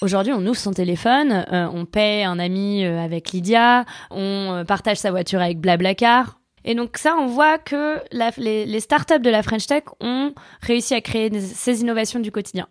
Aujourd'hui, on ouvre son téléphone, euh, on paie un ami euh, avec Lydia, on euh, partage sa voiture avec Blablacar. Et donc ça, on voit que la- les, les startups de la French Tech ont réussi à créer des- ces innovations du quotidien.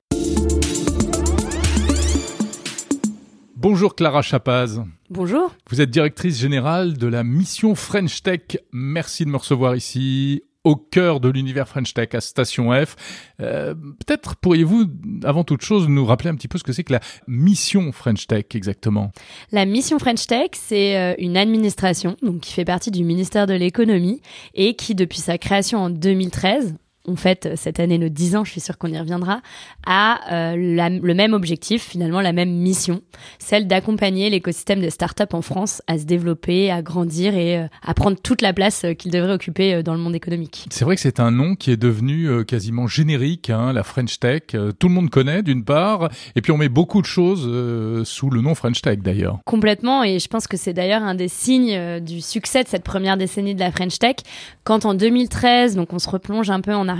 Bonjour Clara Chapaz. Bonjour. Vous êtes directrice générale de la mission French Tech. Merci de me recevoir ici au cœur de l'univers French Tech à Station F. Euh, Peut-être pourriez-vous, avant toute chose, nous rappeler un petit peu ce que c'est que la mission French Tech exactement? La mission French Tech, c'est euh, une administration donc qui fait partie du ministère de l'économie et qui, depuis sa création en 2013, on fête cette année nos 10 ans, je suis sûre qu'on y reviendra, a euh, la- le même objectif, finalement la même mission, celle d'accompagner l'écosystème des startups en France à se développer, à grandir et euh, à prendre toute la place euh, qu'il devrait occuper euh, dans le monde économique. C'est vrai que c'est un nom qui est devenu euh, quasiment générique, hein, la French Tech. Euh, tout le monde connaît d'une part, et puis on met beaucoup de choses euh, sous le nom French Tech d'ailleurs. Complètement, et je pense que c'est d'ailleurs un des signes euh, du succès de cette première décennie de la French Tech, quand en 2013, donc on se replonge un peu en arrière,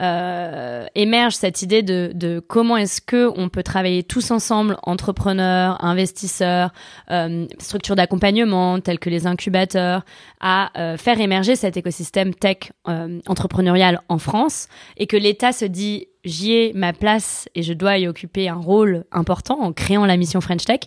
euh, émerge cette idée de, de comment est-ce que on peut travailler tous ensemble, entrepreneurs, investisseurs, euh, structures d'accompagnement telles que les incubateurs, à euh, faire émerger cet écosystème tech euh, entrepreneurial en France, et que l'État se dit j'y ai ma place et je dois y occuper un rôle important en créant la mission French Tech.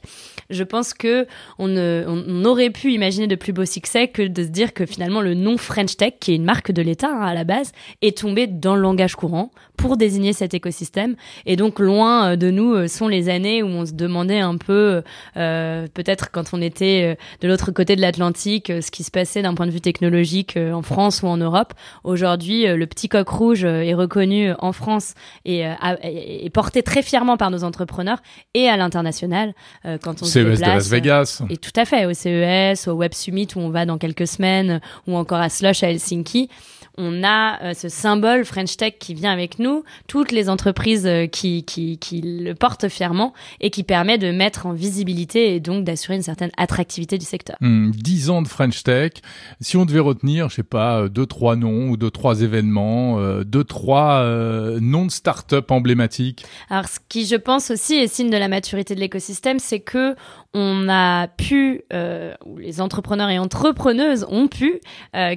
Je pense que on, ne, on, aurait pu imaginer de plus beau succès que de se dire que finalement le nom French Tech, qui est une marque de l'État hein, à la base, est tombé dans le langage courant pour désigner cet écosystème. Et donc loin euh, de nous euh, sont les années où on se demandait un peu, euh, peut-être quand on était euh, de l'autre côté de l'Atlantique, ce qui se passait d'un point de vue technologique en France ou en Europe. Aujourd'hui, le petit coq rouge est reconnu en France et euh, a- est est porté très fièrement par nos entrepreneurs et à l'international euh, quand on se CES de déplace. Las Vegas. Et tout à fait, au CES, au Web Summit où on va dans quelques semaines, ou encore à Slush à Helsinki. On a euh, ce symbole French Tech qui vient avec nous, toutes les entreprises euh, qui, qui, qui le portent fièrement et qui permet de mettre en visibilité et donc d'assurer une certaine attractivité du secteur. Hmm, 10 ans de French Tech. Si on devait retenir, je sais pas, euh, deux trois noms ou deux trois événements, euh, deux trois euh, noms de start-up emblématiques. Alors, ce qui, je pense aussi, est signe de la maturité de l'écosystème, c'est que on a pu, euh, ou les entrepreneurs et entrepreneuses ont pu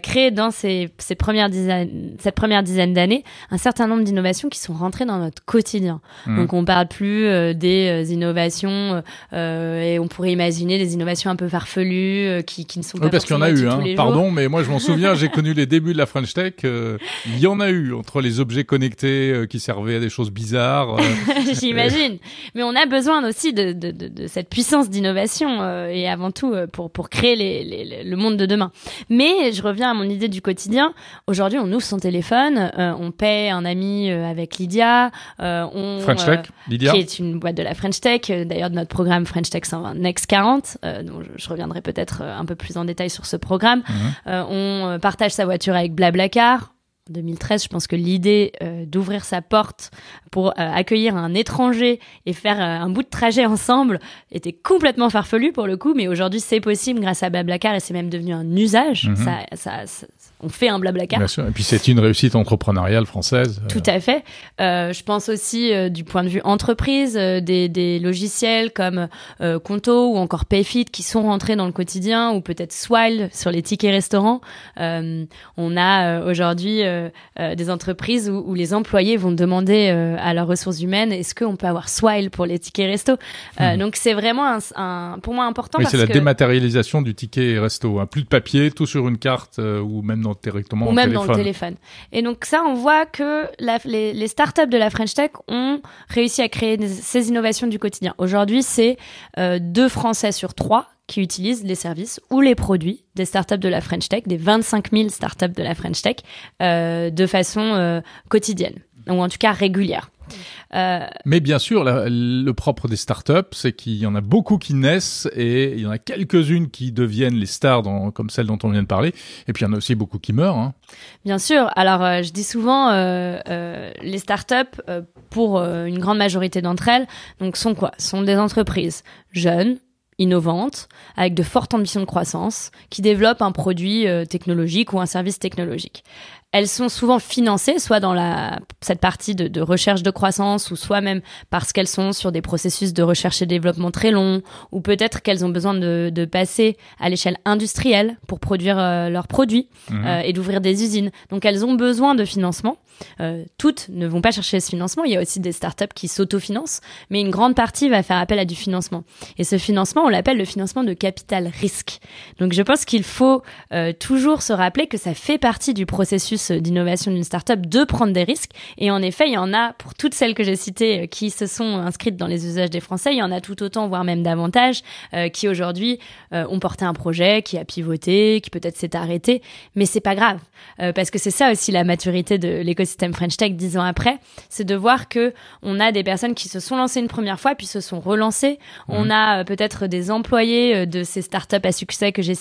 créer dans ces, ces premières dizaines, cette première dizaine d'années un certain nombre d'innovations qui sont rentrées dans notre quotidien. Mhm. Donc, on parle plus euh, des euh, innovations euh, et on pourrait imaginer des innovations un peu farfelues euh, qui, qui ne sont pas Oui, parce qu'il y en a eu. Hein. Pardon, mais moi je m'en souviens, j'ai connu les débuts de la French Tech. Il y en a eu entre les objets connectés qui servaient à des choses bizarres. J'imagine. Mais on a besoin aussi de, de, de, de cette puissance d'innovation et avant tout pour, pour créer les, les- le monde de demain. Mais je reviens à mon idée du quotidien. Aujourd'hui, on ouvre son téléphone, euh, on paie un ami euh, avec Lydia, euh, on French euh, Tech, Lydia. qui est une boîte de la French Tech, euh, d'ailleurs de notre programme French Tech 120 Next 40, euh, dont je, je reviendrai peut-être euh, un peu plus en détail sur ce programme. Euh, on euh, partage sa voiture avec Blablacar. En 2013, je pense que l'idée euh, d'ouvrir sa porte pour euh, accueillir un étranger et faire euh, un bout de trajet ensemble était complètement farfelu pour le coup, mais aujourd'hui c'est possible grâce à Blablacar et c'est même devenu un usage. Mhm. ça, ça, ça- on fait un Blablacar. Bien sûr. Et puis c'est une réussite entrepreneuriale française. euh, Tout à fait. Euh, je pense aussi euh, du point de vue entreprise, euh, des, des logiciels comme euh, Conto ou encore Payfit qui sont rentrés dans le quotidien ou peut-être Swile sur les tickets restaurants. Euh, on a euh, aujourd'hui euh, euh, des entreprises où, où les employés vont demander euh, à leurs ressources humaines est-ce qu'on peut avoir Swile pour les tickets resto? Euh, Donc c'est vraiment un, un- pour moi important Oui, c'est la que dématérialisation du ticket resto. hein. Plus de papier, tout sur une carte ou même dans, directement ou même dans le téléphone. Et donc ça, on voit que la- les, les startups de la French Tech ont réussi à créer des- ces innovations du quotidien. Aujourd'hui, c'est deux Français sur trois qui utilisent les services ou les produits des startups de la French Tech, des 25 000 startups de la French Tech, euh, de façon euh, quotidienne, ou en tout cas régulière. Euh, Mais bien sûr, la- le propre des startups, c'est qu'il y en a beaucoup qui naissent et il y en a quelques-unes qui deviennent les stars, dans, comme celle dont on vient de parler. Et puis il y en a aussi beaucoup qui meurent. Hein. Bien sûr. Alors, euh, je dis souvent, euh, euh, les startups, euh, pour euh, une grande majorité d'entre elles, donc sont quoi? Sont des entreprises jeunes, innovantes, avec de fortes ambitions de croissance, qui développent un produit euh, technologique ou un service technologique. Elles sont souvent financées, soit dans la, cette partie de, de recherche de croissance, ou soit même parce qu'elles sont sur des processus de recherche et développement très longs, ou peut-être qu'elles ont besoin de, de passer à l'échelle industrielle pour produire euh, leurs produits Mhm. euh, et d'ouvrir des usines. Donc elles ont besoin de financement. Euh, toutes ne vont pas chercher ce financement. Il y a aussi des startups qui s'autofinancent, mais une grande partie va faire appel à du financement. Et ce financement, on l'appelle le financement de capital risque. Donc je pense qu'il faut euh, toujours se rappeler que ça fait partie du processus euh, d'innovation d'une startup de prendre des risques. Et en effet, il y en a pour toutes celles que j'ai citées euh, qui se sont inscrites dans les usages des Français, il y en a tout autant, voire même davantage, euh, qui aujourd'hui euh, ont porté un projet, qui a pivoté, qui peut-être s'est arrêté, mais c'est pas grave euh, parce que c'est ça aussi la maturité de l'écosystème French Tech dix ans après, c'est de voir que on a des personnes qui se sont lancées une première fois puis se sont relancées. On a euh, peut-être des employés de ces startups à succès que j'ai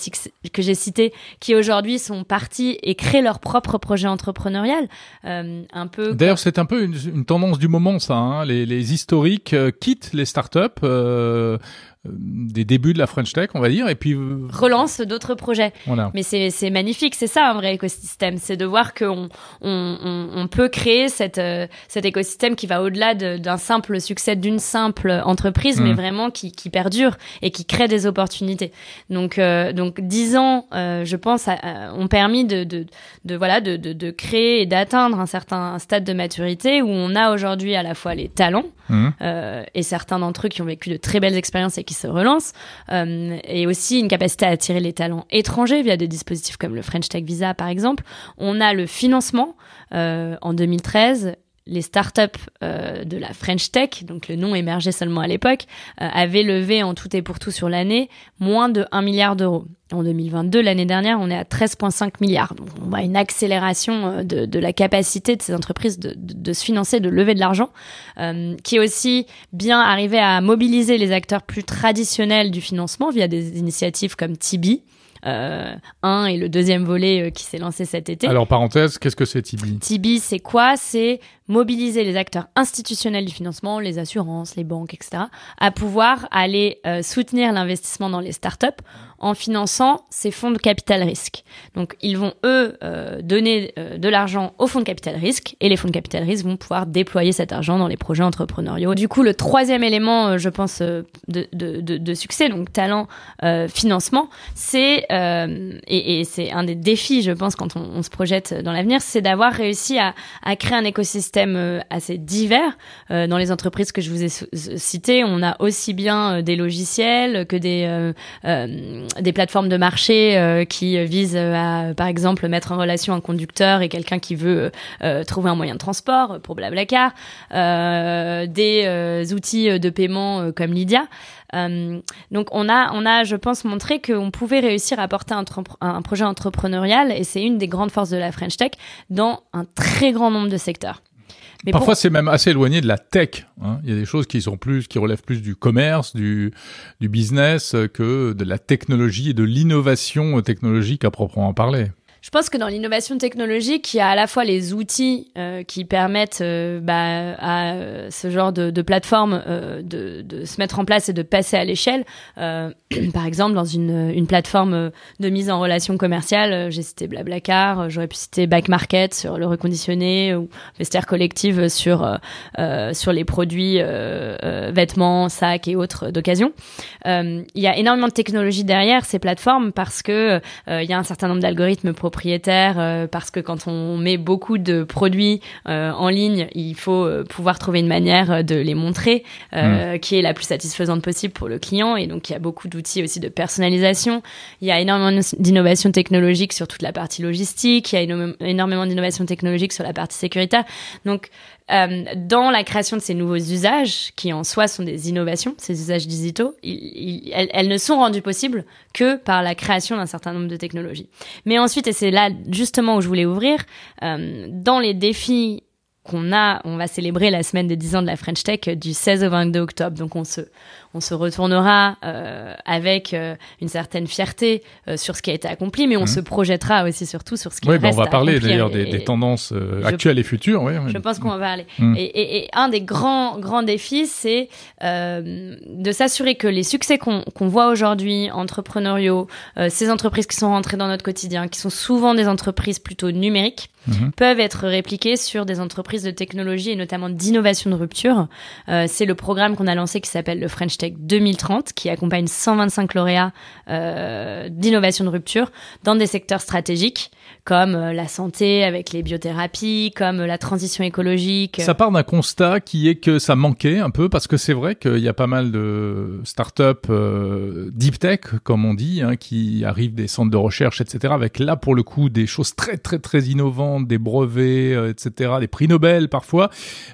que j'ai cités qui aujourd'hui sont partis et créent leur propre projet entrepreneurial, euh, un peu D'ailleurs, c'est un peu une, une tendance du moment, ça. hein. Les, les historiques euh, quittent les startups euh, euh, des débuts de la French Tech, on va dire, et puis euh, relance d'autres projets. voilà. Mais c'est c'est magnifique, c'est ça un vrai écosystème, c'est de voir qu'on on, on, on peut créer cette, euh, cet écosystème qui va au-delà de- d'un simple succès d'une simple entreprise, mais Mhm. vraiment qui, qui perdure et qui crée des opportunités. Donc euh, donc dix ans, euh, je pense, ont permis de, de, de voilà de, de, de créer et d'atteindre un certain stade de maturité où on a aujourd'hui à la fois les talents euh, et certains d'entre eux qui ont vécu de très belles expériences et qui se relancent, euh, et aussi une capacité à attirer les talents étrangers via des dispositifs comme le French Tech Visa par exemple. On a le financement euh, en 2013. Les startups euh, de la French Tech, donc le nom émergeait seulement à l'époque, euh, avaient levé en tout et pour tout sur l'année moins de 1 milliard d'euros. En 2022, l'année dernière, on est à 13,5 milliards. Donc, on voit une accélération euh, de, la capacité de ces entreprises de, de, de se financer, de lever de l'argent, euh, qui est aussi bien arrivé à mobiliser les acteurs plus traditionnels du financement via des initiatives comme Tibi, euh, un et le deuxième volet euh, qui s'est lancé cet été. Alors, parenthèse, qu'est-ce que c'est Tibi? Tibi, c'est quoi? C'est mobiliser les acteurs institutionnels du financement, les assurances, les banques, etc., à pouvoir aller euh, soutenir l'investissement dans les startups en finançant ces fonds de capital risque. Donc, ils vont, eux, euh, donner euh, de l'argent aux fonds de capital risque et les fonds de capital risque vont pouvoir déployer cet argent dans les projets entrepreneuriaux. Du coup, le troisième élément, euh, je pense, euh, de, de, de, de succès, donc talent, euh, financement, c'est, euh, et, et c'est un des défis, je pense, quand on, on se projette dans l'avenir, c'est d'avoir réussi à, à créer un écosystème assez divers. Dans les entreprises que je vous ai citées, on a aussi bien des logiciels que des, des plateformes de marché euh, qui visent à, par exemple, mettre en relation un conducteur et quelqu'un qui veut euh, trouver un moyen de transport pour Blablacar, euh, des euh, outils de paiement euh, comme Lydia. Euh, donc on a, on a, je pense, montré qu'on pouvait réussir à porter un, un projet entrepreneurial et c'est une des grandes forces de la French Tech dans un très grand nombre de secteurs. Mais pour- Parfois, c'est même assez éloigné de la tech. hein. Il y a des choses qui sont plus, qui relèvent plus du commerce, du, du business, euh, que de la technologie et de l'innovation euh, technologique à proprement parler. Je pense que dans l'innovation technologique, il y a à la fois les outils euh, qui permettent euh, bah, à euh, ce genre de, de plateforme euh, de, de se mettre en place et de passer à l'échelle. Euh, par exemple, dans une, une plateforme de mise en relation commerciale, j'ai cité Blablacar, j'aurais pu citer Back Market sur le reconditionné ou Vestiaire Collective sur sur les produits vêtements, sacs et autres d'occasion. Il y a énormément de technologie derrière ces plateformes parce que il y a un certain nombre d'algorithmes propriétaires euh, parce que quand on met beaucoup de produits euh, en ligne, il faut euh, pouvoir trouver une manière de les montrer euh, qui est la plus satisfaisante possible pour le client et donc il y a beaucoup d'outils aussi de personnalisation. Il y a énormément d'innovation technologique sur toute la partie logistique, il y a éno- énormément d'innovation technologique sur la partie sécuritaire. Donc euh, dans la création de ces nouveaux usages, qui en soi sont des innovations, ces usages digitaux, elles, elles ne sont rendues possibles que par la création d'un certain nombre de technologies. Mais ensuite, et c'est là justement où je voulais ouvrir, euh, dans les défis qu'on a, on va célébrer la semaine des 10 ans de la French Tech du 16 au 22 octobre. Donc on se, on se retournera euh, avec euh, une certaine fierté euh, sur ce qui a été accompli, mais on mmh. se projettera aussi surtout sur ce qui oui, reste bah on va parler d'ailleurs des, des, tendances actuelles et futures. Oui, Je pense qu'on va parler. Mmh. Et, et, et, un des grands grands défis, c'est de s'assurer que les succès qu'on voit aujourd'hui, entrepreneuriaux, ces entreprises qui sont rentrées dans notre quotidien, qui sont souvent des entreprises plutôt numériques, Mhm. peuvent être répliqués sur des entreprises de technologie et notamment d'innovation de rupture. Euh, c'est le programme qu'on a lancé qui s'appelle le French Tech 2030, qui accompagne 125 lauréats euh, d'innovation de rupture dans des secteurs stratégiques comme euh, la santé avec les biothérapies, comme la transition écologique. Ça part d'un constat qui est que ça manquait un peu parce que c'est vrai qu'il y a pas mal de startups euh, deep tech, comme on dit, hein, qui arrivent des centres de recherche, etc. Avec là pour le coup des choses très très très innovantes, des brevets, etc. Des prix Nobel parfois.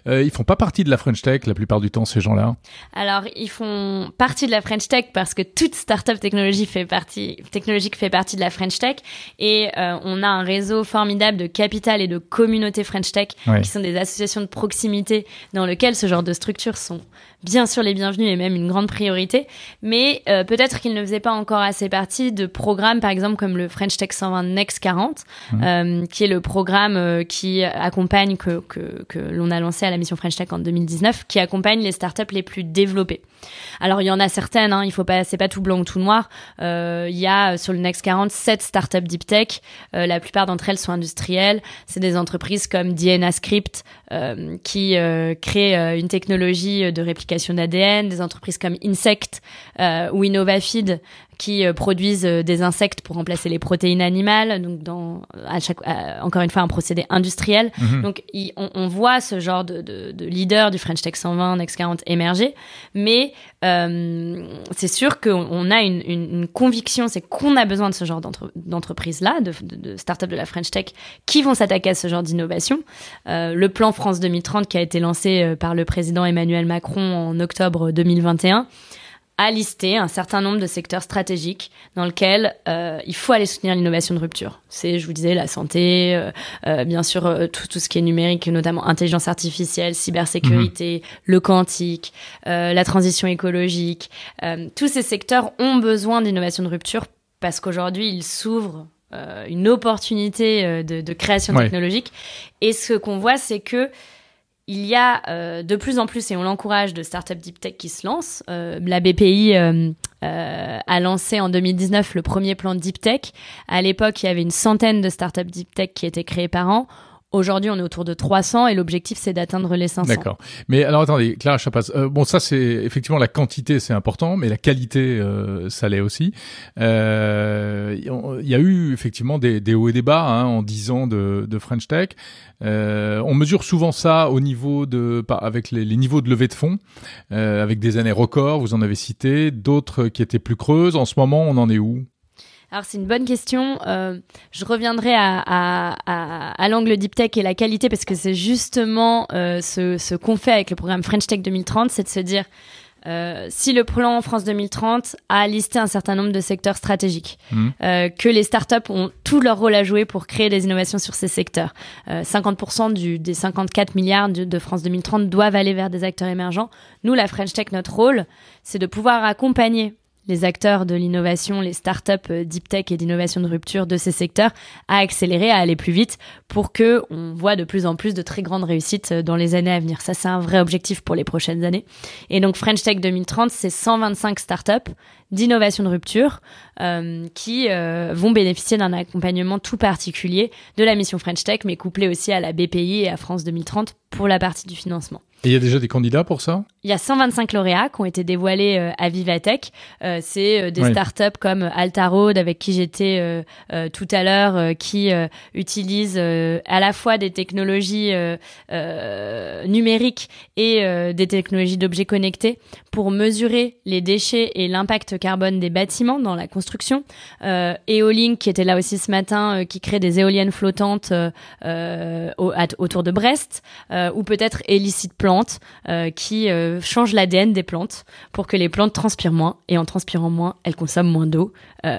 Euh, ils font pas partie de la French Tech la plupart du temps ces gens-là. Alors ils font partie de la French Tech parce que toute startup technologie fait partie technologique fait partie de la French Tech et on a un réseau formidable de capital et de communautés French Tech, qui sont des associations de proximité dans lesquelles ce genre de structures sont bien sûr les bienvenus et même une grande priorité, mais euh, peut-être qu'ils ne faisaient pas encore assez partie de programmes, par exemple comme le French Tech 120 Next 40, mmh. euh, qui est le programme euh, qui accompagne que, que, que l'on a lancé à la mission French Tech en 2019, qui accompagne les startups les plus développées. Alors il y en a certaines, hein, il faut pas, c'est pas tout blanc ou tout noir. Euh, il y a sur le Next 40 sept startups deep tech. La plupart d'entre elles sont industrielles. C'est des entreprises comme DNA Script qui créent une technologie de réplication d'ADN, des entreprises comme Insect ou InnovaFeed qui euh, produisent euh, des insectes pour remplacer les protéines animales, donc dans à chaque encore une fois un procédé industriel. Mhm. Donc on, on, voit ce genre de, de, de, leader du French Tech 120, Next 40 émerger, mais euh, c'est sûr qu'on a une, une, une conviction, c'est qu'on a besoin de ce genre d'entreprise là, de, de, de start-up de la French Tech, qui vont s'attaquer à ce genre d'innovation. Euh, le plan France 2030 qui a été lancé par le président Emmanuel Macron en octobre 2021 a listé un certain nombre de secteurs stratégiques dans lesquels euh, il faut aller soutenir l'innovation de rupture. C'est, je vous disais, la santé, euh, euh, bien sûr tout, tout, ce qui est numérique, notamment intelligence artificielle, cybersécurité, mhm. le quantique, la transition écologique. tous ces secteurs ont besoin d'innovation de rupture parce qu'aujourd'hui, ils s'ouvrent une opportunité de, de création technologique. Et ce qu'on voit, c'est que il y a euh, de plus en plus, et on l'encourage, de startups deep tech qui se lancent. Euh, la BPI euh, a lancé en 2019 le premier plan deep tech. À l'époque, il y avait une centaine de startups deep tech qui étaient créées par an. Aujourd'hui, on est autour de 300 et l'objectif, c'est d'atteindre les 500. D'accord. Mais alors, attendez, Clara Chapas, euh, bon, ça, c'est effectivement la quantité, c'est important, mais la qualité, euh, ça l'est aussi. Euh, il y a eu effectivement des, hauts et des bas hein, en 10 ans de, de French Tech. Euh, on mesure souvent ça au niveau de, avec les, les niveaux de levée de fonds, euh, avec des années records, vous en avez cité, d'autres qui étaient plus creuses. En ce moment, on en est où? Alors c'est une bonne question. Euh, je reviendrai à, à, à, à l'angle Deep Tech et la qualité parce que c'est justement euh, ce, ce qu'on fait avec le programme French Tech 2030, c'est de se dire euh, si le plan France 2030 a listé un certain nombre de secteurs stratégiques, mmh. euh, que les startups ont tout leur rôle à jouer pour créer des innovations sur ces secteurs. Euh, 50% du, des 54 milliards de, de, France 2030 doivent aller vers des acteurs émergents. Nous, la French Tech, notre rôle, c'est de pouvoir accompagner les acteurs de l'innovation, les startups euh, deep tech et d'innovation de rupture de ces secteurs à accélérer, à aller plus vite pour que on voit de plus en plus de très grandes réussites euh, dans les années à venir. Ça, c'est un vrai objectif pour les prochaines années. Et donc French Tech 2030, c'est 125 startups d'innovation de rupture euh, qui vont bénéficier d'un accompagnement tout particulier de la mission French Tech, mais couplé aussi à la BPI et à France 2030 pour la partie du financement. Et il y a déjà des candidats pour ça? Il y a 125 lauréats qui ont été dévoilés euh, à Vivatech. Euh, c'est euh, des startups comme Altaroad avec qui j'étais tout à l'heure, qui utilisent à la fois des technologies numériques et des technologies d'objets connectés pour mesurer les déchets et l'impact carbone des bâtiments dans la construction. Eolink, qui était là aussi ce matin, qui crée des éoliennes flottantes autour de Brest. Ou peut-être Illicit Plante, qui change l'ADN des plantes pour que les plantes transpirent moins, et en transpirant moins, elles consomment moins d'eau.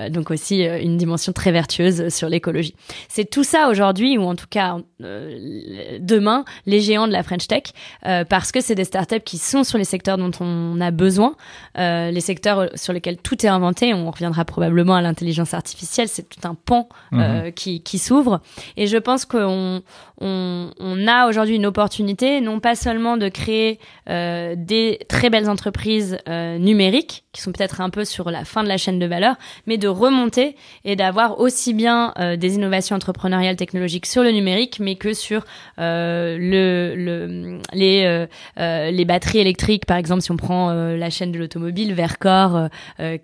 donc aussi une dimension très vertueuse sur l'écologie. C'est tout ça aujourd'hui, ou en tout cas demain, les géants de la French Tech, parce que c'est des startups qui sont sur les secteurs dont on a besoin, les secteurs sur lesquels tout est inventé. On reviendra probablement à l'intelligence artificielle. C'est tout un pan euh, mhm. qui, qui s'ouvre. Et je pense qu'on on, on a aujourd'hui une opportunité, non pas seulement de créer euh, des très belles entreprises euh, numériques, qui sont peut-être un peu sur la fin de la chaîne de valeur, mais de remonter et d'avoir aussi bien euh, des innovations entrepreneuriales technologiques sur le numérique, mais que sur euh, le, le, les, les batteries électriques. Par exemple, si on prend la chaîne de l'automobile, Vercor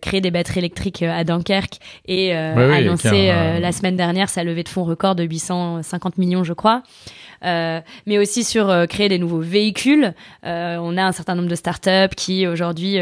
crée des batteries électriques à Dunkerque et a annoncé la semaine dernière sa levée de fonds record de 850 millions, je crois. Euh, mais aussi sur euh, créer des nouveaux véhicules. Euh, on a un certain nombre de startups qui aujourd'hui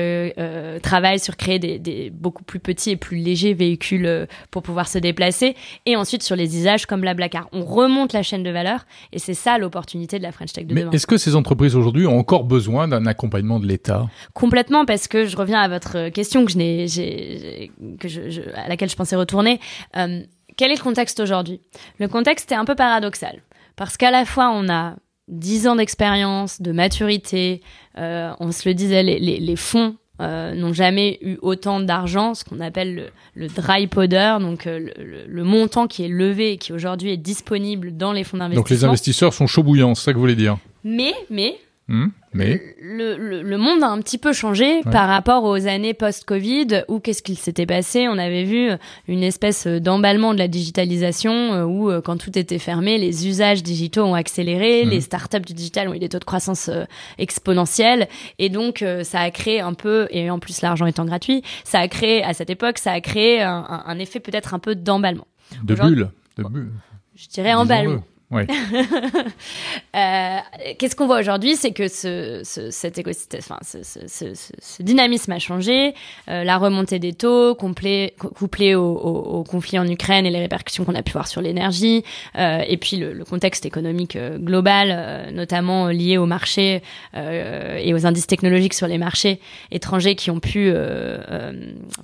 travaillent sur créer des, des, beaucoup plus petits et plus légers véhicules pour pouvoir se déplacer. Et ensuite sur les usages comme la Blackar. On remonte la chaîne de valeur et c'est ça l'opportunité de la French Tech de mais Est-ce que ces entreprises aujourd'hui ont encore besoin d'un accompagnement de l'État? Complètement, parce que je reviens à votre question que je n'ai, que je, à laquelle je pensais retourner. quel est le contexte aujourd'hui? Le contexte est un peu paradoxal. Parce qu'à la fois, on a 10 ans d'expérience, de maturité, euh, on se le disait, les, les, les fonds euh, n'ont jamais eu autant d'argent, ce qu'on appelle le, le, dry powder, donc euh, le, le, montant qui est levé et qui aujourd'hui est disponible dans les fonds d'investissement. Donc les investisseurs sont chauds bouillants, c'est ça que vous voulez dire? Mais, mais, Hmm, mais le, le, le, monde a un petit peu changé par rapport aux années post-Covid où qu'est-ce qu'il s'était passé? On avait vu une espèce d'emballement de la digitalisation euh, où euh, quand tout était fermé, les usages digitaux ont accéléré, hmm. les startups du digital ont eu des taux de croissance euh, exponentiels et donc ça a créé un peu et en plus l'argent étant gratuit, ça a créé à cette époque, ça a créé un, un, effet peut-être un peu d'emballement. De bulle, de bulle. Je dirais emballement. euh, Qu'est-ce qu'on voit aujourd'hui, c'est que ce, ce, cet écosystème, enfin, ce, ce, dynamisme a changé. Euh, la remontée des taux, couplée, couplée au, au, au, conflit en Ukraine et les répercussions qu'on a pu voir sur l'énergie, euh, et puis le, le, contexte économique euh, global, euh, notamment lié au marché euh, et aux indices technologiques sur les marchés étrangers qui ont pu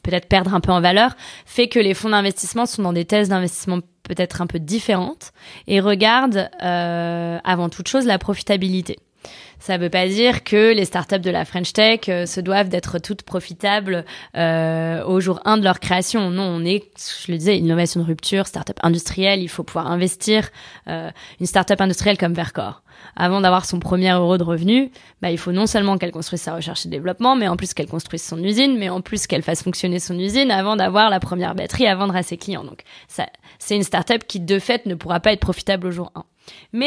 peut-être perdre un peu en valeur, fait que les fonds d'investissement sont dans des thèses d'investissement peut-être un peu différente et regarde euh, avant toute chose la profitabilité. Ça ne veut pas dire que les startups de la French Tech euh, se doivent d'être toutes profitables euh, au jour 1 de leur création. Non, on est, je le disais, innovation de rupture, startup industrielle. Il faut pouvoir investir. Euh, une startup industrielle comme Vercor, avant d'avoir son premier euro de revenu, bah, il faut non seulement qu'elle construise sa recherche et développement, mais en plus qu'elle construise son usine, mais en plus qu'elle fasse fonctionner son usine avant d'avoir la première batterie à vendre à ses clients. Donc, c'est une startup qui, de fait, ne pourra pas être profitable au jour 1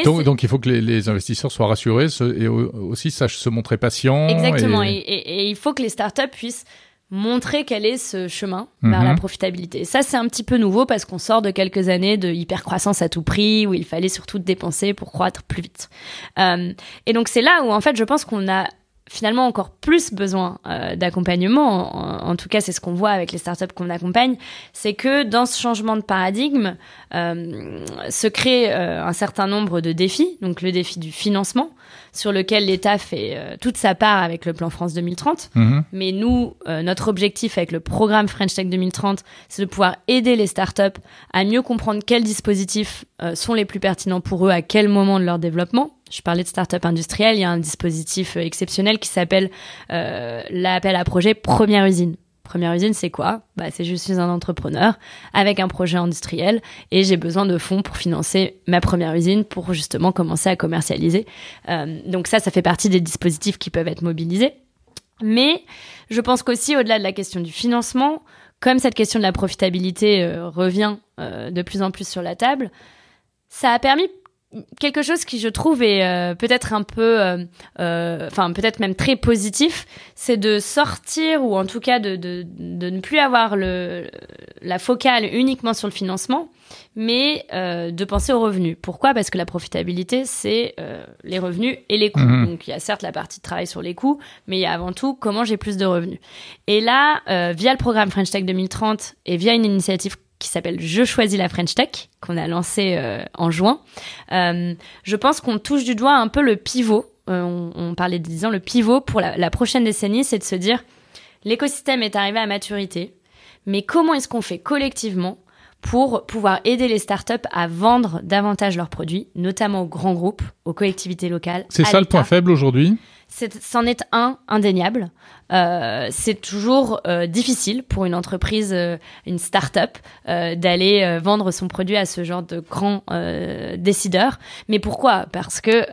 donc, il faut que les, investisseurs soient rassurés et aussi sachent se montrer patients. Exactement. Et... il faut que les startups puissent montrer quel est ce chemin vers la mhm. profitabilité. ça, c'est un petit peu nouveau parce qu'on sort de quelques années de hypercroissance à tout prix où il fallait surtout dépenser pour croître plus vite. Euh, et donc, c'est là où, en fait, je pense qu'on a finalement encore plus besoin euh, d'accompagnement, en, tout cas c'est ce qu'on voit avec les startups qu'on accompagne, c'est que dans ce changement de paradigme euh, se crée euh, un certain nombre de défis, donc le défi du financement, sur lequel l'État fait euh, toute sa part avec le plan France 2030. Mhm. Mais nous, euh, notre objectif avec le programme French Tech 2030, c'est de pouvoir aider les startups à mieux comprendre quels dispositifs euh, sont les plus pertinents pour eux à quel moment de leur développement. Je parlais de start-up industrielle, il y a un dispositif exceptionnel qui s'appelle l'appel à projet Première Usine. Première usine, c'est quoi? Bah, C'est je suis un entrepreneur avec un projet industriel et j'ai besoin de fonds pour financer ma première usine pour justement commencer à commercialiser. Euh, donc ça, ça fait partie des dispositifs qui peuvent être mobilisés. Mais je pense qu'aussi, au-delà de la question du financement, comme cette question de la profitabilité euh, revient euh, de plus en plus sur la table, ça a permis quelque chose qui je trouve est euh, peut-être un peu, euh, euh, enfin peut-être même très positif, c'est de sortir ou en tout cas de, de, de, ne plus avoir le, la focale uniquement sur le financement, mais de penser aux revenus. Pourquoi? Parce que la profitabilité, c'est les revenus et les coûts. Mhm. Donc il y a certes la partie de travail sur les coûts, mais il y a avant tout comment j'ai plus de revenus. Et là, via le programme French Tech 2030 et via une initiative qui s'appelle Je choisis la French Tech, qu'on a lancé en juin. je pense qu'on touche du doigt un peu le pivot. On, on, parlait disant le pivot pour la, la prochaine décennie, c'est de se dire l'écosystème est arrivé à maturité, mais comment est-ce qu'on fait collectivement pour pouvoir aider les startups à vendre davantage leurs produits, notamment aux grands groupes, aux collectivités locales. C'est ça le point faible aujourd'hui? C'en est, un indéniable. Euh, c'est toujours euh, difficile pour une entreprise, euh, une start-up, euh, d'aller euh, vendre son produit à ce genre de grands décideurs. Mais pourquoi? Parce que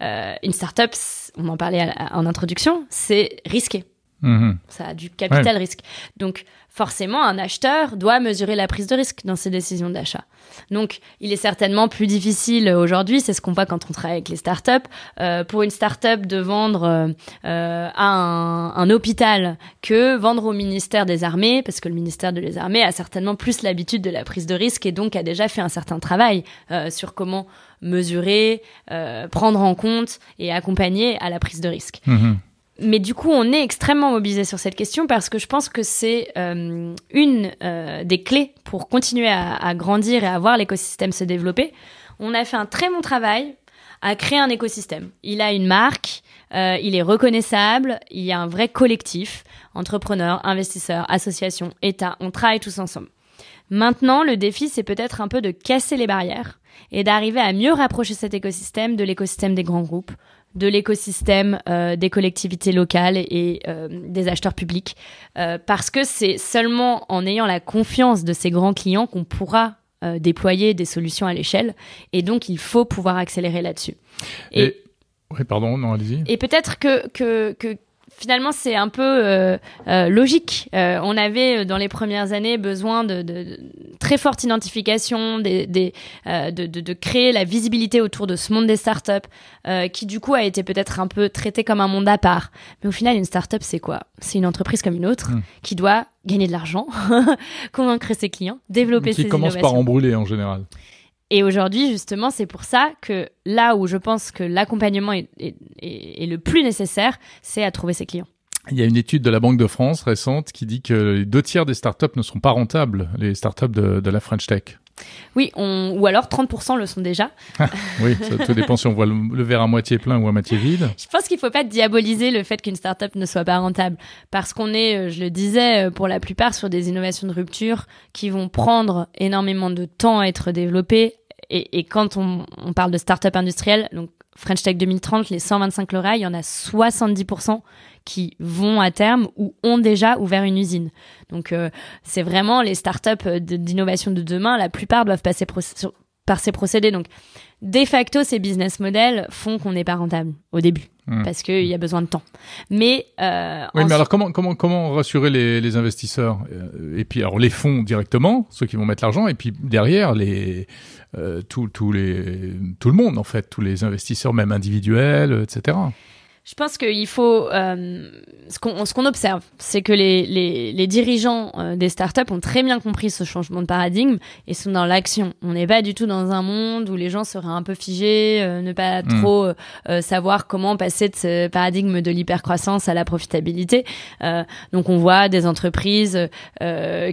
une start-up, on en parlait en introduction, c'est risqué. Mhm. Ça a du capital risque. Donc, forcément, un acheteur doit mesurer la prise de risque dans ses décisions d'achat. Donc, il est certainement plus difficile aujourd'hui, c'est ce qu'on voit quand on travaille avec les startups, euh, pour une startup de vendre euh, euh, à un, un, hôpital que vendre au ministère des Armées, parce que le ministère des Armées a certainement plus l'habitude de la prise de risque et donc a déjà fait un certain travail euh, sur comment mesurer, prendre en compte et accompagner à la prise de risque. Mhm. Mais du coup, on est extrêmement mobilisé sur cette question parce que je pense que c'est euh, une euh, des clés pour continuer à, à, grandir et à voir l'écosystème se développer. On a fait un très bon travail à créer un écosystème. Il a une marque, euh, il est reconnaissable, il y a un vrai collectif, entrepreneurs, investisseurs, associations, États, on travaille tous ensemble. Maintenant, le défi, c'est peut-être un peu de casser les barrières et d'arriver à mieux rapprocher cet écosystème de l'écosystème des grands groupes, de l'écosystème euh, des collectivités locales et euh, des acheteurs publics, euh, parce que c'est seulement en ayant la confiance de ces grands clients qu'on pourra déployer des solutions à l'échelle, et donc il faut pouvoir accélérer là-dessus. Et, oui, pardon, non, allez-y. Et peut-être que, que, que finalement, c'est un peu euh, euh, logique. Euh, on avait dans les premières années besoin de, de, très forte identification, des, des de, de, créer la visibilité autour de ce monde des startups, qui du coup a été peut-être un peu traité comme un monde à part. Mais au final, une startup, c'est quoi? C'est une entreprise comme une autre hmm. qui doit gagner de l'argent, convaincre ses clients, développer ses innovations. Qui commence par embrouler en général. Et aujourd'hui, justement, c'est pour ça que là où je pense que l'accompagnement est, le plus nécessaire, c'est à trouver ses clients. Il y a une étude de la Banque de France récente qui dit que deux tiers des startups ne sont pas rentables, les startups de la French Tech. Oui, on... ou alors 30% le sont déjà. oui, ça tout dépend si on voit le, verre à moitié plein ou à moitié vide. Je pense qu'il ne faut pas diaboliser le fait qu'une startup ne soit pas rentable, parce qu'on est, euh, je le disais, euh, pour la plupart sur des innovations de rupture qui vont prendre énormément de temps à être développées. Et, quand on, parle de start-up industrielle, donc French Tech 2030, les 125 Laura, il y en a 70% qui vont à terme ou ont déjà ouvert une usine. Donc euh, c'est vraiment les startups d'innovation de demain, la plupart doivent passer par ces procédés. Donc de facto, ces business models font qu'on n'est pas rentable au début. Hmm. Parce qu'il y a besoin de temps. Mais euh, oui, mais alors comment comment comment rassurer les, les investisseurs euh, et puis alors les fonds directement, ceux qui vont mettre l'argent, et puis derrière les euh, tout, tout les tout le monde en fait, tous les investisseurs même individuels, etc. Je pense qu'il faut euh, ce qu'on ce qu'on observe, c'est que les, les, les dirigeants euh, des startups ont très bien compris ce changement de paradigme et sont dans l'action. On n'est pas du tout dans un monde où les gens seraient un peu figés, euh, ne pas mm. trop savoir comment passer de ce paradigme de l'hypercroissance à la profitabilité. donc on voit des entreprises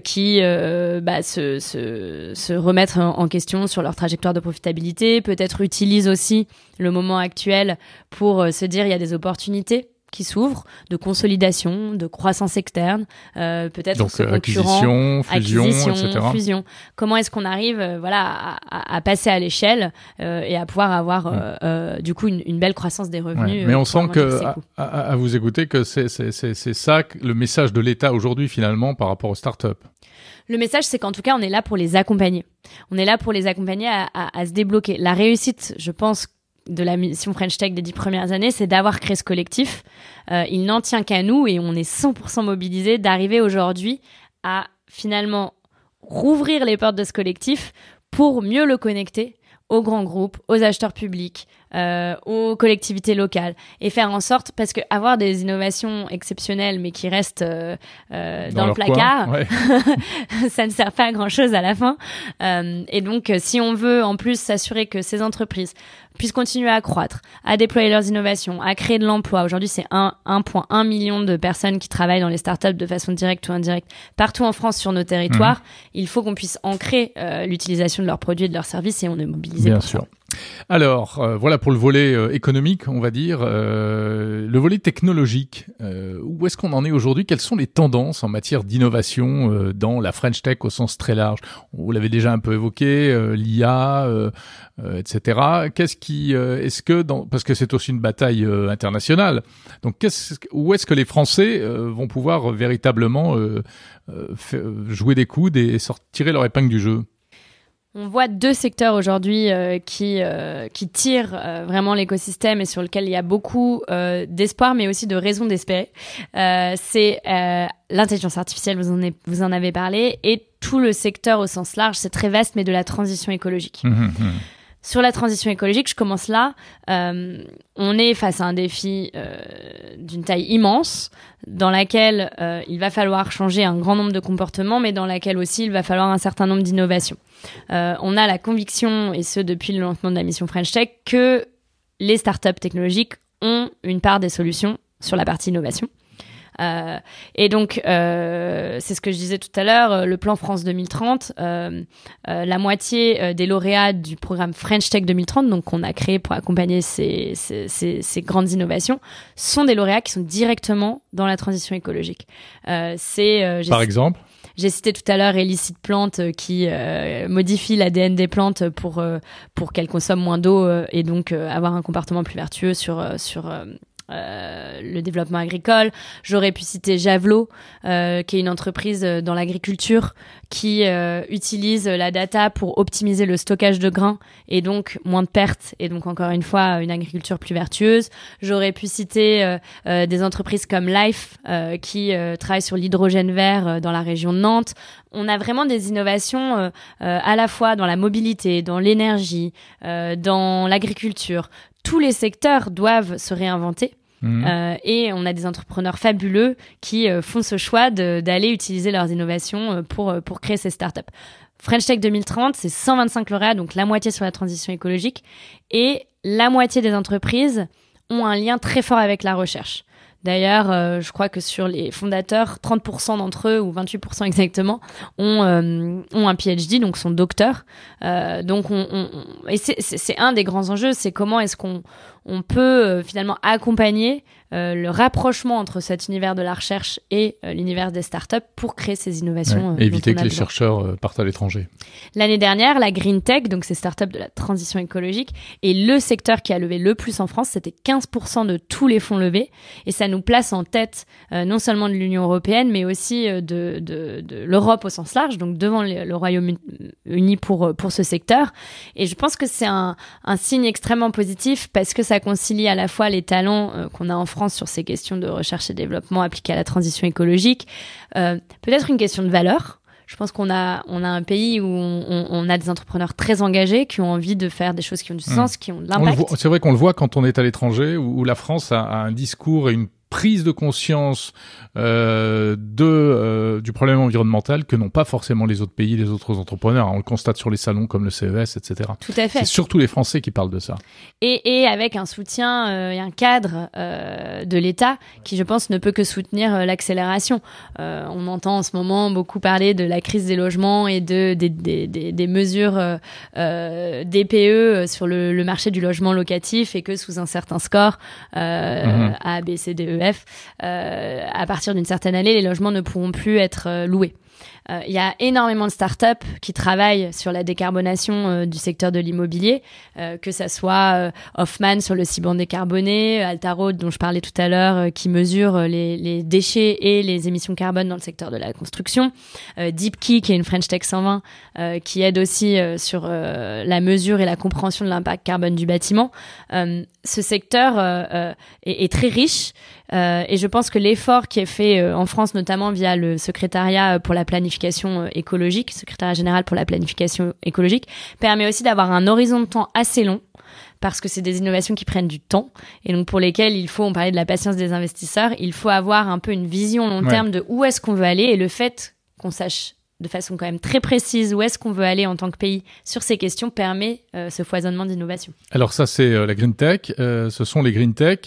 qui bah, se, se, se remettre en question sur leur trajectoire de profitabilité, peut-être utilisent aussi le moment actuel pour se dire il y a des opportunités qui s'ouvrent de consolidation, de croissance externe, euh, peut-être donc euh, acquisition, fusion, etc. fusion. Comment est-ce qu'on arrive, euh, voilà, à, à, passer à l'échelle euh, et à pouvoir avoir du coup une, une, belle croissance des revenus. Mais on sent que à, à, vous écouter que c'est c'est c'est ça le message de l'État aujourd'hui finalement par rapport aux startups. Le message, c'est qu'en tout cas, on est là pour les accompagner. On est là pour les accompagner à, à, à se débloquer. La réussite, je pense de la mission French Tech des dix premières années, c'est d'avoir créé ce collectif. Euh, il n'en tient qu'à nous et on est 100% mobilisés d'arriver aujourd'hui à finalement rouvrir les portes de ce collectif pour mieux le connecter aux grands groupes, aux acheteurs publics, euh, aux collectivités locales et faire en sorte parce que avoir des innovations exceptionnelles mais qui restent euh, euh dans, le placard, ça ne sert pas à grand chose à la fin. Et donc, si on veut en plus s'assurer que ces entreprises puissent continuer à croître, à déployer leurs innovations, à créer de l'emploi. Aujourd'hui, c'est 1,1 million de personnes qui travaillent dans les startups de façon directe ou indirecte partout en France sur nos territoires. Mhm. Il faut qu'on puisse ancrer euh, l'utilisation de leurs produits et de leurs services et on est mobilisé Bien pour sûr. Alors, euh, voilà pour le volet euh, économique, on va dire. Euh, le volet technologique, où est-ce qu'on en est aujourd'hui? Quelles sont les tendances en matière d'innovation dans la French Tech au sens très large? Vous l'avez déjà un peu évoqué, l'IA, etc. Qu'est-ce qui, est-ce que, dans, parce que c'est aussi une bataille internationale, donc qu'est-ce, où est-ce que les Français vont pouvoir véritablement jouer des coudes et sortir leur épingle du jeu? On voit deux secteurs aujourd'hui euh, qui euh, qui tirent euh, vraiment l'écosystème et sur lequel il y a beaucoup d'espoir, mais aussi de raisons d'espérer. c'est l'intelligence artificielle, vous en, vous en avez parlé, et tout le secteur au sens large, c'est très vaste, mais de la transition écologique. Mmh, mmh, mmh. Sur la transition écologique, je commence là. Euh, on est face à un défi euh, d'une taille immense, dans laquelle euh, il va falloir changer un grand nombre de comportements, mais dans laquelle aussi il va falloir un certain nombre d'innovations. on a la conviction, et ce depuis le lancement de la mission French Tech, que les startups technologiques ont une part des solutions sur la partie innovation. Euh, et donc, euh, c'est ce que je disais tout à l'heure, euh, le plan France 2030, la moitié des lauréats du programme French Tech 2030, donc qu'on a créé pour accompagner ces, ces, ces, ces, grandes innovations, sont des lauréats qui sont directement dans la transition écologique. c'est par exemple j'ai cité tout à l'heure Elicite Plante qui modifie l'ADN des plantes pour pour qu'elles consomment moins d'eau et donc avoir un comportement plus vertueux sur sur euh, le développement agricole. J'aurais pu citer Javelot, euh, qui est une entreprise euh, dans l'agriculture qui utilise la data pour optimiser le stockage de grains et donc moins de pertes et donc encore une fois une agriculture plus vertueuse. J'aurais pu citer des entreprises comme Life qui travaillent sur l'hydrogène vert dans la région de Nantes. On a vraiment des innovations à la fois dans la mobilité, dans l'énergie, dans l'agriculture. Tous les secteurs doivent se réinventer. Mhm. Euh, et on a des entrepreneurs fabuleux qui euh, font ce choix d'aller utiliser leurs innovations euh, pour, pour créer ces startups. French Tech 2030, c'est 125 lauréats, donc la moitié sur la transition écologique, et la moitié des entreprises ont un lien très fort avec la recherche. D'ailleurs, euh, je crois que sur les fondateurs, 30% d'entre eux, ou 28% exactement, ont, euh, ont un PhD, donc sont docteurs. Euh, donc, on, on, et c'est un des grands enjeux, c'est comment est-ce qu'on on peut euh, finalement accompagner euh, le rapprochement entre cet univers de la recherche et euh, l'univers des startups pour créer ces innovations. éviter que les chercheurs partent à l'étranger. L'année dernière, la Green Tech, donc ces startups de la transition écologique, est le secteur qui a levé le plus en France. C'était 15% de tous les fonds levés. Et ça nous place en tête non seulement de l'Union européenne, mais aussi de, de, de l'Europe au sens large, donc devant le, Royaume-Uni pour, pour ce secteur. Et je pense que c'est un, un signe extrêmement positif parce que ça concilie à la fois les talents euh, qu'on a en France sur ces questions de recherche et développement appliquées à la transition écologique, euh, peut-être une question de valeur. Je pense qu'on a, on a un pays où on, a des entrepreneurs très engagés qui ont envie de faire des choses qui ont du mmh. sens, qui ont de l'impact. C'est vrai qu'on le voit quand on est à l'étranger, où, la France a, a un discours et une prise de conscience euh, de euh, du problème environnemental que n'ont pas forcément les autres pays, les autres entrepreneurs. On le constate sur les salons comme le CES, etc. Tout à fait. C'est surtout les Français qui parlent de ça. Et, et avec un soutien euh, et un cadre de l'État qui, je pense, ne peut que soutenir l'accélération. on entend en ce moment beaucoup parler de la crise des logements et de des, des, des, des mesures DPE sur le, le, marché du logement locatif et que sous un certain score mmh. A, B, C, D, E, F, à partir partir d'une certaine année, les logements ne pourront plus être euh, loués. Euh, il y a énormément de startups qui travaillent sur la décarbonation euh, du secteur de l'immobilier, euh, que ça soit Hoffman sur le ciment décarboné, Altaroad dont je parlais tout à l'heure, qui mesure les, déchets et les émissions carbone dans le secteur de la construction, Deepkey qui est une French Tech 120 qui aide aussi sur la mesure et la compréhension de l'impact carbone du bâtiment. ce secteur est, très riche et je pense que l'effort qui est fait en France, notamment via le secrétariat pour la planification euh, écologique, secrétaire général pour la planification écologique, permet aussi d'avoir un horizon de temps assez long parce que c'est des innovations qui prennent du temps. Et donc pour lesquelles il faut, on parlait de la patience des investisseurs, il faut avoir un peu une vision long terme de où est-ce qu'on veut aller et le fait qu'on sache de façon quand même très précise où est-ce qu'on veut aller en tant que pays sur ces questions permet euh, ce foisonnement d'innovation. Alors ça c'est euh, la green tech, euh, ce sont les green tech.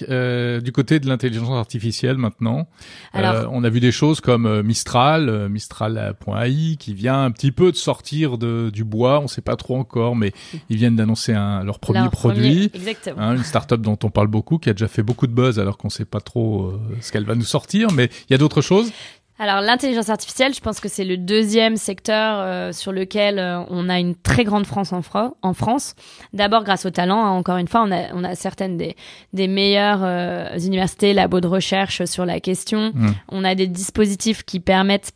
Du côté de l'intelligence artificielle maintenant. Alors, on a vu des choses comme Mistral, Mistral.ai qui vient un petit peu de sortir de, du bois, on sait pas trop encore mais ils viennent d'annoncer leur premier produit, hein, une startup dont on parle beaucoup qui a déjà fait beaucoup de buzz alors qu'on sait pas trop ce qu'elle va nous sortir. Mais il y a d'autres choses? Alors l'intelligence artificielle, je pense que c'est le deuxième secteur euh, sur lequel euh, on a une très grande France en, en France. D'abord grâce au talent, hein, encore une fois, on a, on a certaines des, des meilleures euh, universités, labos de recherche sur la question. Mmh. On a des dispositifs qui permettent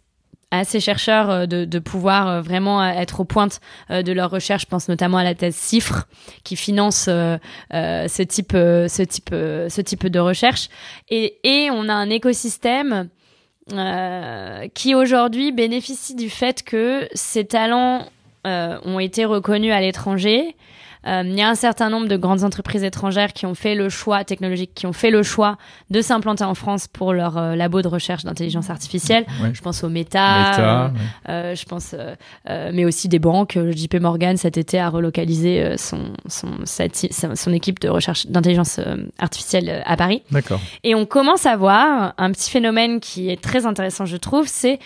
à ces chercheurs de, de pouvoir vraiment être aux pointes de leur recherche. Je pense notamment à la thèse CIFRE qui finance ce type, ce type, ce type de recherche. Et, et on a un écosystème euh, qui aujourd'hui bénéficie du fait que ces talents euh, ont été reconnus à l'étranger, euh, il y a un certain nombre de grandes entreprises étrangères qui ont fait le choix technologique, qui ont fait le choix de s'implanter en France pour leur euh, labo de recherche d'intelligence artificielle. Je pense au Meta, euh, je pense, mais aussi des banques. JP Morgan cet été a relocalisé son son, son équipe de recherche d'intelligence artificielle à Paris. D'accord. Et on commence à voir un petit phénomène qui est très intéressant, je trouve, c'est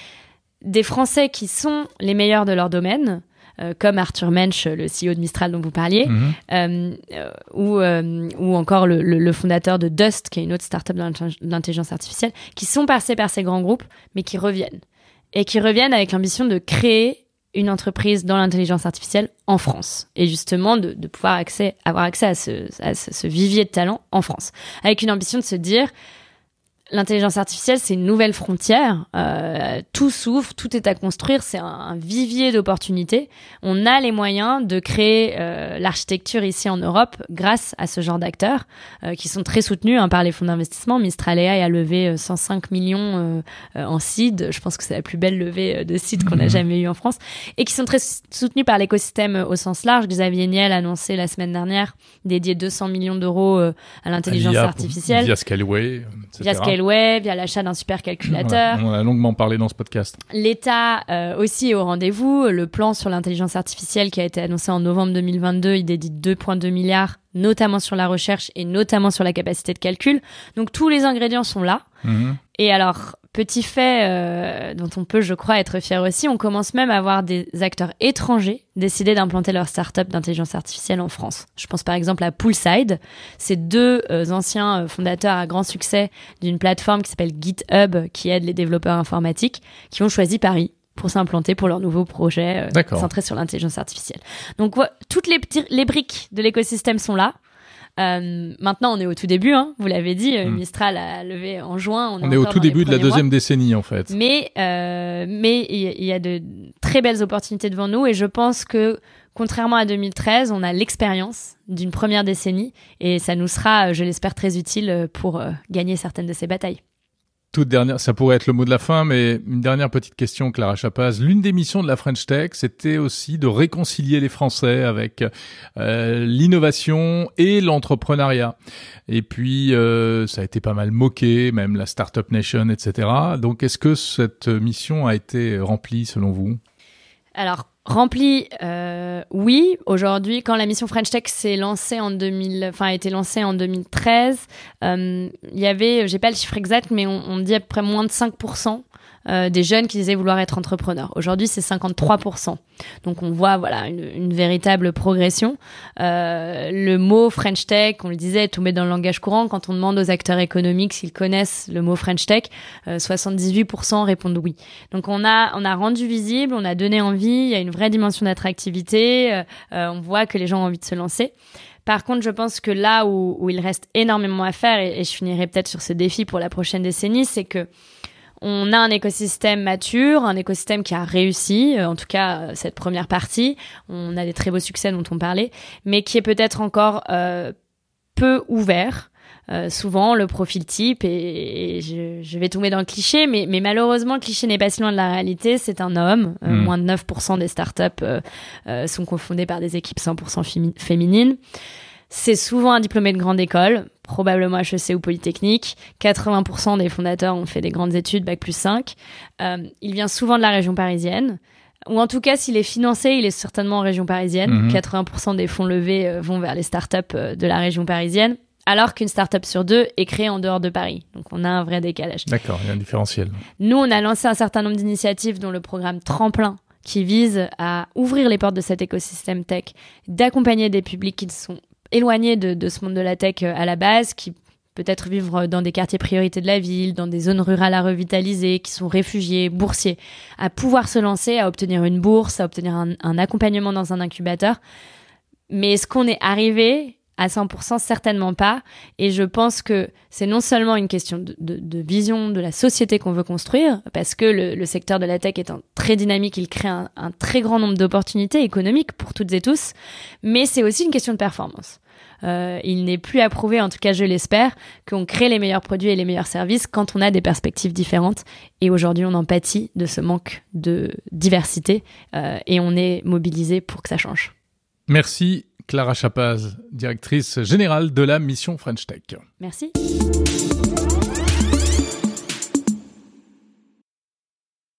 des Français qui sont les meilleurs de leur domaine, euh, comme Arthur Mensch, le CEO de Mistral dont vous parliez, mhm. euh, ou, euh, ou encore le, le, fondateur de Dust, qui est une autre startup d'intelligence artificielle, qui sont passés par ces grands groupes, mais qui reviennent. Et qui reviennent avec l'ambition de créer une entreprise dans l'intelligence artificielle en France et justement de, de pouvoir accès, avoir accès à ce, à ce, vivier de talent en France avec une ambition de se dire l'intelligence artificielle, c'est une nouvelle frontière. Euh, tout s'ouvre, tout est à construire. C'est un, vivier d'opportunités. On a les moyens de créer euh, l'architecture ici en Europe grâce à ce genre d'acteurs euh, qui sont très soutenus hein, par les fonds d'investissement. Mistral AI a levé 105 millions en seed. Je pense que c'est la plus belle levée de seed qu'on a mhm. jamais eu en France et qui sont très soutenus par l'écosystème au sens large. Xavier Niel a annoncé la semaine dernière dédier 200 millions d'euros à l'intelligence artificielle via Scaleway, via Scaleway web, via l'achat d'un supercalculateur. on a longuement parlé dans ce podcast. L'État euh, aussi est au rendez-vous. Le plan sur l'intelligence artificielle qui a été annoncé en novembre 2022, il dédie 2,2 milliards, notamment sur la recherche et notamment sur la capacité de calcul. Donc tous les ingrédients sont là. Mhm. Et alors, Petit fait euh, dont on peut, je crois, être fier aussi, on commence même à voir des acteurs étrangers décider d'implanter leur start-up d'intelligence artificielle en France. Je pense par exemple à Poolside. C'est deux euh, anciens euh, fondateurs à grand succès d'une plateforme qui s'appelle GitHub, qui aide les développeurs informatiques, qui ont choisi Paris pour s'implanter pour leur nouveau projet centré sur l'intelligence artificielle. Donc toutes les, les briques de l'écosystème sont là. Euh, maintenant, on est au tout début, hein, vous l'avez dit, euh, hmm. Mistral a levé en juin. On, est, au tout début de la deuxième décennie, en fait. Mais euh, mais il y, a de très belles opportunités devant nous et je pense que contrairement à 2013, on a l'expérience d'une première décennie et ça nous sera, je l'espère, très utile pour gagner certaines de ces batailles. Toute dernière, ça pourrait être le mot de la fin, mais une dernière petite question, Clara Chapaz. L'une des missions de la French Tech, c'était aussi de réconcilier les Français avec euh, l'innovation et l'entrepreneuriat. Et puis, euh, ça a été pas mal moqué, même la Startup Nation, etc. Donc, est-ce que cette mission a été remplie selon vous? Alors, Rempli, euh, oui. Aujourd'hui, quand la mission French Tech s'est lancée en 2000, enfin a été lancée en 2013, euh, il y avait, j'ai pas le chiffre exact, mais on, on dit à peu près moins de 5% euh, des jeunes qui disaient vouloir être entrepreneurs. Aujourd'hui, c'est 53%. Donc on voit voilà une, une véritable progression. Euh, le mot French Tech, on le disait, tout met dans le langage courant. Quand on demande aux acteurs économiques s'ils connaissent le mot French Tech, 78% euh, répondent oui. Donc on a on a rendu visible, on a donné envie. Il y a une vraie dimension d'attractivité. Euh, on voit que les gens ont envie de se lancer. Par contre, je pense que là où, où il reste énormément à faire, et, et je finirai peut-être sur ce défi pour la prochaine décennie, c'est que on a un écosystème mature, un écosystème qui a réussi, euh, en tout cas euh, cette première partie. On a des très beaux succès dont on parlait, mais qui est peut-être encore euh, peu ouvert. souvent le profil type et, je, vais tomber dans le cliché mais, mais malheureusement le cliché n'est pas si loin de la réalité c'est un homme hmm. moins de 9% des startups sont confondées par des équipes 100% féminines c'est souvent un diplômé de grande école, probablement HEC ou Polytechnique. 80% des fondateurs ont fait des grandes études, Bac plus 5. Euh, il vient souvent de la région parisienne. Ou en tout cas, s'il est financé, il est certainement en région parisienne. 80% mhm. des fonds levés euh, vont vers les startups euh, de la région parisienne alors qu'une startup sur deux est créée en dehors de Paris. Donc on a un vrai décalage. D'accord, il y a un différentiel. Nous, on a lancé un certain nombre d'initiatives, dont le programme Tremplin, qui vise à ouvrir les portes de cet écosystème tech, d'accompagner des publics qui sont éloignés de, ce monde de la tech euh, à la base, qui peut-être vivent dans des quartiers priorités de la ville, dans des zones rurales à revitaliser, qui sont réfugiés, boursiers, à pouvoir se lancer, à obtenir une bourse, à obtenir un, un accompagnement dans un incubateur. Mais est-ce qu'on est arrivé à 100%, certainement pas. Et je pense que c'est non seulement une question de, vision de la société qu'on veut construire, parce que le, secteur de la tech est très dynamique, il crée un, très grand nombre d'opportunités économiques pour toutes et tous, mais c'est aussi une question de performance. Euh, il n'est plus approuvé, en tout cas je l'espère, qu'on crée les meilleurs produits et les meilleurs services quand on a des perspectives différentes. Et aujourd'hui, on en pâtit de ce manque de diversité euh, et on est mobilisé pour que ça change. Merci Clara Chapaz, directrice générale de la mission French Tech. Merci.